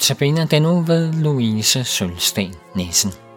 Notabene den nu ved Louise Sølsten Nissen.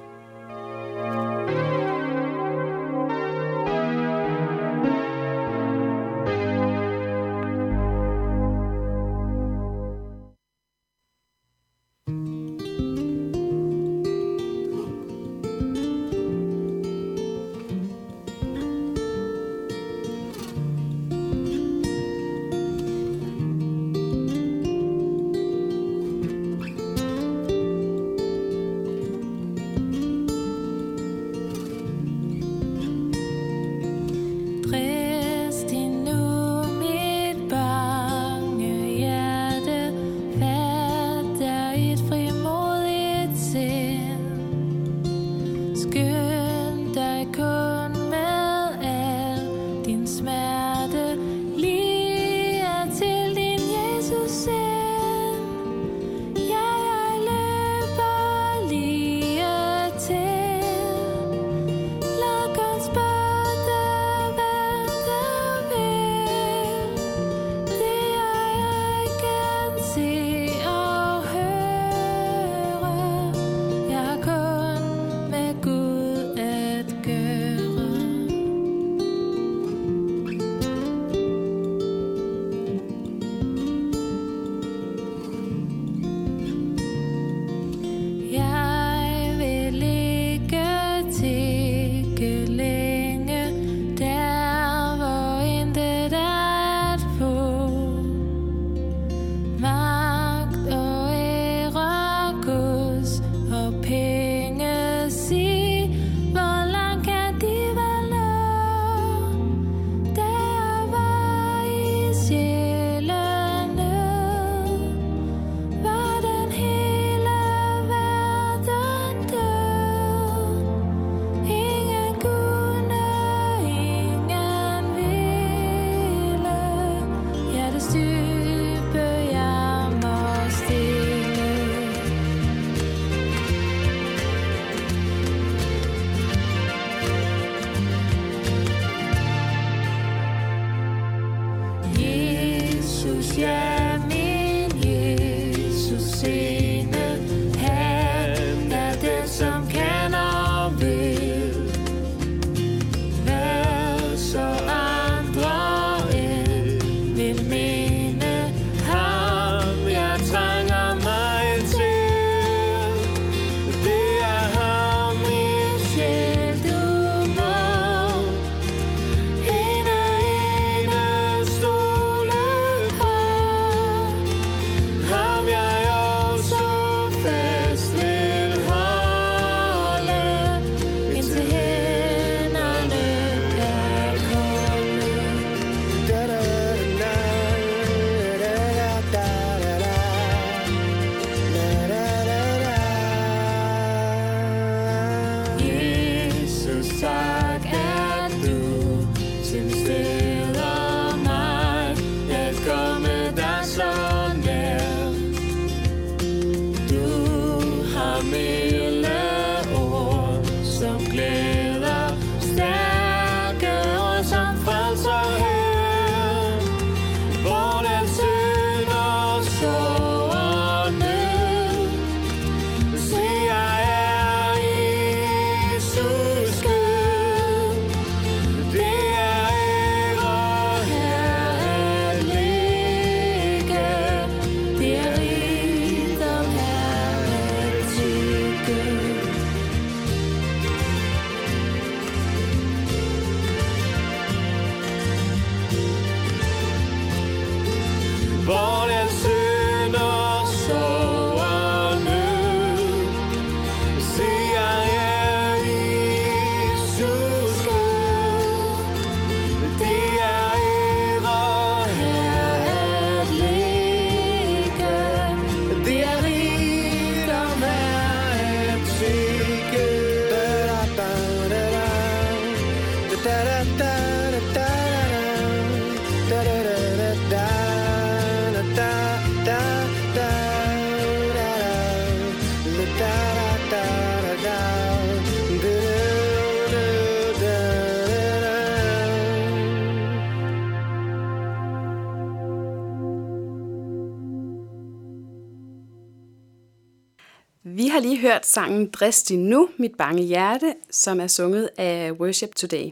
Har lige hørt sangen Dristig Nu, mit bange hjerte, som er sunget af Worship Today.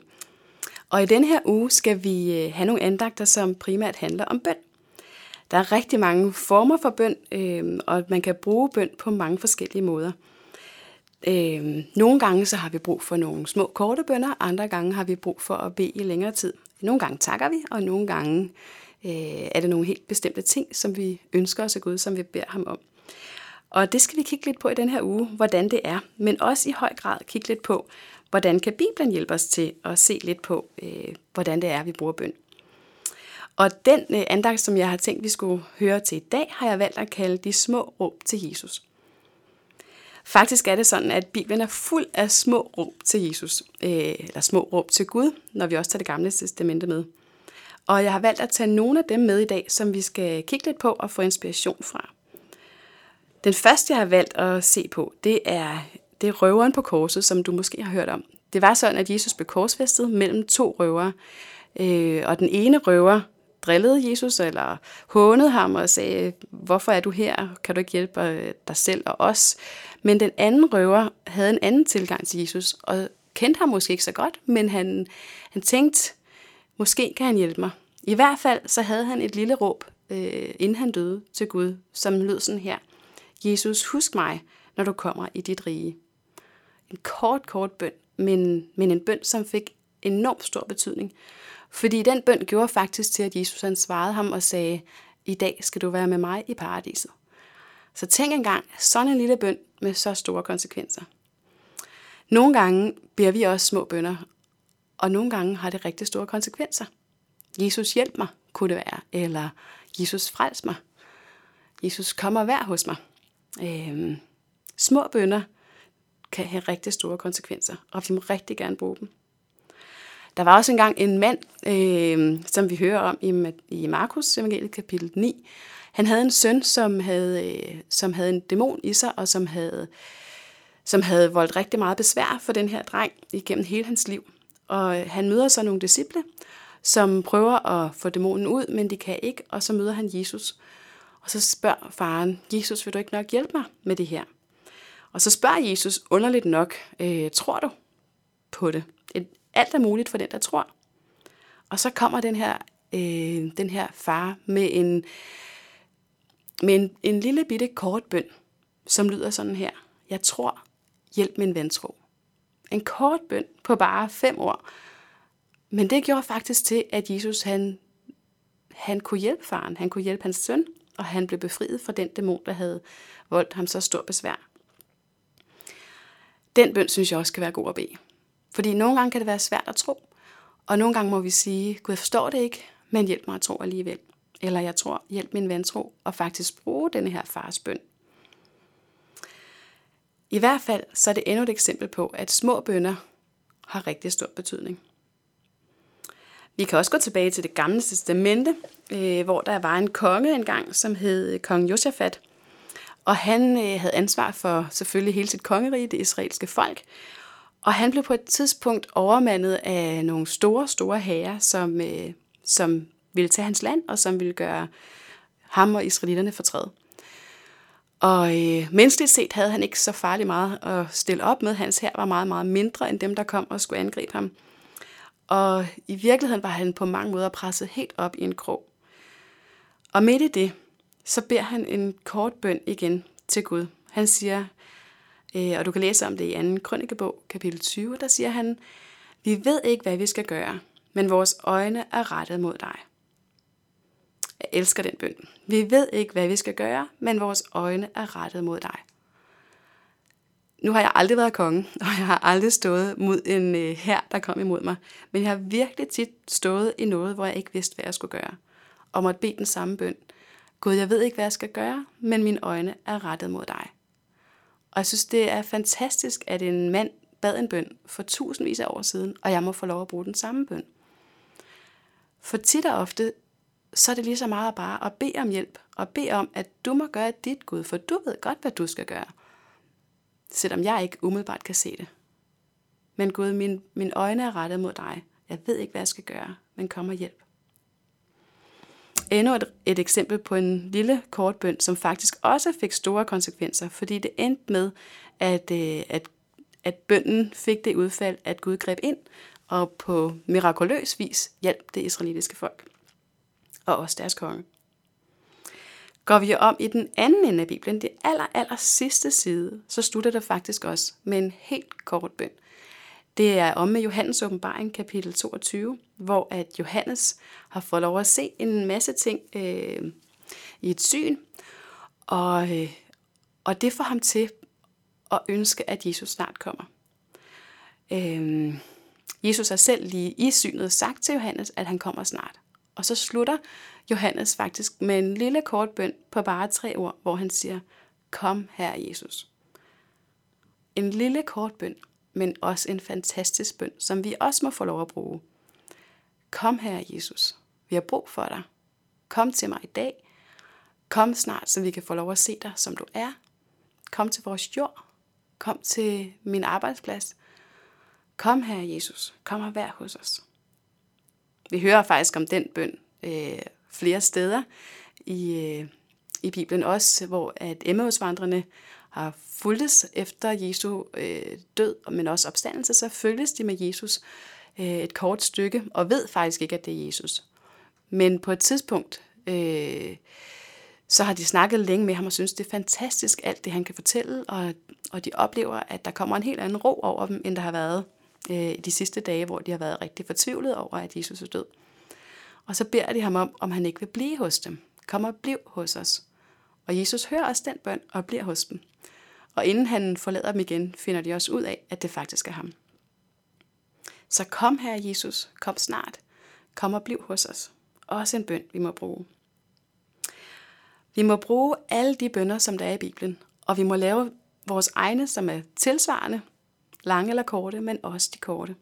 Og i denne her uge skal vi øh, have nogle andagter, som primært handler om bøn. Der er rigtig mange former for bøn, øh, og man kan bruge bøn på mange forskellige måder. Øh, nogle gange så har vi brug for nogle små korte bønder, andre gange har vi brug for at bede i længere tid. Nogle gange takker vi, og nogle gange øh, er det nogle helt bestemte ting, som vi ønsker os af Gud, som vi beder ham om. Og det skal vi kigge lidt på i den her uge, hvordan det er, men også i høj grad kigge lidt på, hvordan kan Bibelen hjælpe os til at se lidt på, øh, hvordan det er, vi bruger bøn. Og den øh, andagt, som jeg har tænkt, vi skulle høre til i dag, har jeg valgt at kalde de små råb til Jesus. Faktisk er det sådan, at Bibelen er fuld af små råb til Jesus, øh, eller små råb til Gud, når vi også tager det gamle testamente med. Og jeg har valgt at tage nogle af dem med i dag, som vi skal kigge lidt på og få inspiration fra. Den første, jeg har valgt at se på, det er, det er røveren på korset, som du måske har hørt om. Det var sådan, at Jesus blev korsfæstet mellem to røvere. Øh, og den ene røver drillede Jesus eller hånede ham og sagde, hvorfor er du her? Kan du ikke hjælpe øh, dig selv og os? Men den anden røver havde en anden tilgang til Jesus og kendte ham måske ikke så godt, men han, han tænkte, måske kan han hjælpe mig. I hvert fald så havde han et lille råb, øh, inden han døde til Gud, som lød sådan her. Jesus, husk mig, når du kommer i dit rige. En kort, kort bøn, men, men en bøn, som fik enormt stor betydning. Fordi den bøn gjorde faktisk til, at Jesus han svarede ham og sagde, i dag skal du være med mig i paradiset. Så tænk engang, sådan en lille bøn med så store konsekvenser. Nogle gange beder vi også små bønder, og nogle gange har det rigtig store konsekvenser. Jesus hjælp mig, kunne det være, eller Jesus frels mig. Jesus kommer vær hos mig øh, små bønder kan have rigtig store konsekvenser, og vi må rigtig gerne bruge dem. Der var også engang en mand, øh, som vi hører om i, i Markus evangeliet kapitel 9. Han havde en søn, som havde, øh, som havde en dæmon i sig, og som havde, som havde voldt rigtig meget besvær for den her dreng igennem hele hans liv. Og øh, han møder så nogle disciple, som prøver at få dæmonen ud, men de kan ikke, og så møder han Jesus. Og så spørger faren, Jesus, vil du ikke nok hjælpe mig med det her? Og så spørger Jesus underligt nok, øh, tror du på det? Et, alt er muligt for den, der tror. Og så kommer den her, øh, den her far med en, med en, en lille bitte kort bøn, som lyder sådan her. Jeg tror, hjælp min vantro. En kort bøn på bare fem år. Men det gjorde faktisk til, at Jesus han, han kunne hjælpe faren. Han kunne hjælpe hans søn, og han blev befriet fra den dæmon, der havde voldt ham så stor besvær. Den bøn synes jeg også skal være god at bede. Fordi nogle gange kan det være svært at tro, og nogle gange må vi sige, Gud, jeg forstår det ikke, men hjælp mig at tro alligevel. Eller jeg tror, hjælp min vantro, og faktisk bruge denne her fars bøn. I hvert fald så er det endnu et eksempel på, at små bønder har rigtig stor betydning. Vi kan også gå tilbage til det gamle testamente, øh, hvor der var en konge engang, som hed øh, kong Josafat. Og han øh, havde ansvar for selvfølgelig hele sit kongerige, det israelske folk. Og han blev på et tidspunkt overmandet af nogle store, store herrer, som, øh, som ville tage hans land, og som ville gøre ham og israelitterne fortræd. Og øh, menneskeligt set havde han ikke så farligt meget at stille op med. Hans her var meget, meget mindre end dem, der kom og skulle angribe ham. Og i virkeligheden var han på mange måder presset helt op i en krog. Og midt i det, så beder han en kort bøn igen til Gud. Han siger, øh, og du kan læse om det i 2. krønikebog, kapitel 20, der siger han, vi ved ikke, hvad vi skal gøre, men vores øjne er rettet mod dig. Jeg elsker den bøn. Vi ved ikke, hvad vi skal gøre, men vores øjne er rettet mod dig. Nu har jeg aldrig været konge, og jeg har aldrig stået mod en øh, her, der kom imod mig. Men jeg har virkelig tit stået i noget, hvor jeg ikke vidste, hvad jeg skulle gøre. Og måtte bede den samme bøn. Gud, jeg ved ikke, hvad jeg skal gøre, men mine øjne er rettet mod dig. Og jeg synes, det er fantastisk, at en mand bad en bøn for tusindvis af år siden, og jeg må få lov at bruge den samme bøn. For tit og ofte, så er det lige så meget bare at bede om hjælp, og bede om, at du må gøre dit Gud, for du ved godt, hvad du skal gøre. Selvom jeg ikke umiddelbart kan se det. Men Gud, min, mine øjne er rettet mod dig. Jeg ved ikke, hvad jeg skal gøre, men kom og hjælp. endnu et, et eksempel på en lille kort bøn, som faktisk også fik store konsekvenser, fordi det endte med, at, øh, at, at bønden fik det udfald, at Gud greb ind og på mirakuløs vis hjalp det israelitiske folk og også deres konge. Går vi om i den anden ende af Bibelen, det aller, aller sidste side, så slutter det faktisk også med en helt kort bøn. Det er om med Johannes åbenbaring, kapitel 22, hvor at Johannes har fået lov at se en masse ting øh, i et syn, og, øh, og det får ham til at ønske, at Jesus snart kommer. Øh, Jesus har selv lige i synet sagt til Johannes, at han kommer snart. Og så slutter Johannes faktisk med en lille kort bøn på bare tre ord, hvor han siger, kom her Jesus. En lille kort bøn, men også en fantastisk bøn, som vi også må få lov at bruge. Kom her Jesus, vi har brug for dig. Kom til mig i dag. Kom snart, så vi kan få lov at se dig, som du er. Kom til vores jord. Kom til min arbejdsplads. Kom her Jesus, kom og vær hos os. Vi hører faktisk om den bøn øh, flere steder i, øh, i Bibelen også, hvor at Emmausvandrene har fulgtes efter Jesu øh, død, men også opstandelse, så følges de med Jesus øh, et kort stykke, og ved faktisk ikke, at det er Jesus. Men på et tidspunkt, øh, så har de snakket længe med ham og synes, det er fantastisk alt det, han kan fortælle, og, og de oplever, at der kommer en helt anden ro over dem, end der har været øh, de sidste dage, hvor de har været rigtig fortvivlet over, at Jesus er død. Og så beder de ham om, om han ikke vil blive hos dem. Kom og bliv hos os. Og Jesus hører også den bøn og bliver hos dem. Og inden han forlader dem igen, finder de også ud af, at det faktisk er ham. Så kom her, Jesus. Kom snart. Kom og bliv hos os. Også en bøn, vi må bruge. Vi må bruge alle de bønder, som der er i Bibelen, og vi må lave vores egne, som er tilsvarende, lange eller korte, men også de korte.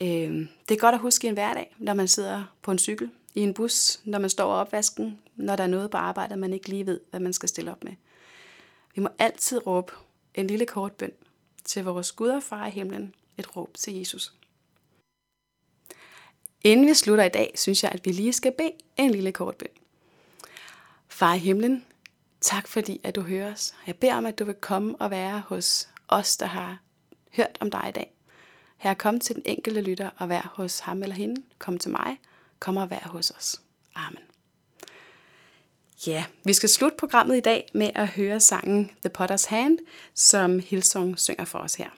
Øh, det er godt at huske i en hverdag, når man sidder på en cykel, i en bus, når man står opvasken, når der er noget på arbejdet, man ikke lige ved, hvad man skal stille op med. Vi må altid råbe en lille kort bøn til vores Gud og far i himlen, et råb til Jesus. Inden vi slutter i dag, synes jeg, at vi lige skal bede en lille kort bøn. Far i himlen, tak fordi, at du hører os. Jeg beder om, at du vil komme og være hos os, der har hørt om dig i dag. Her kom til den enkelte lytter og vær hos ham eller hende. Kom til mig. Kom og vær hos os. Amen. Ja, vi skal slutte programmet i dag med at høre sangen The Potter's Hand, som Hillsong synger for os her.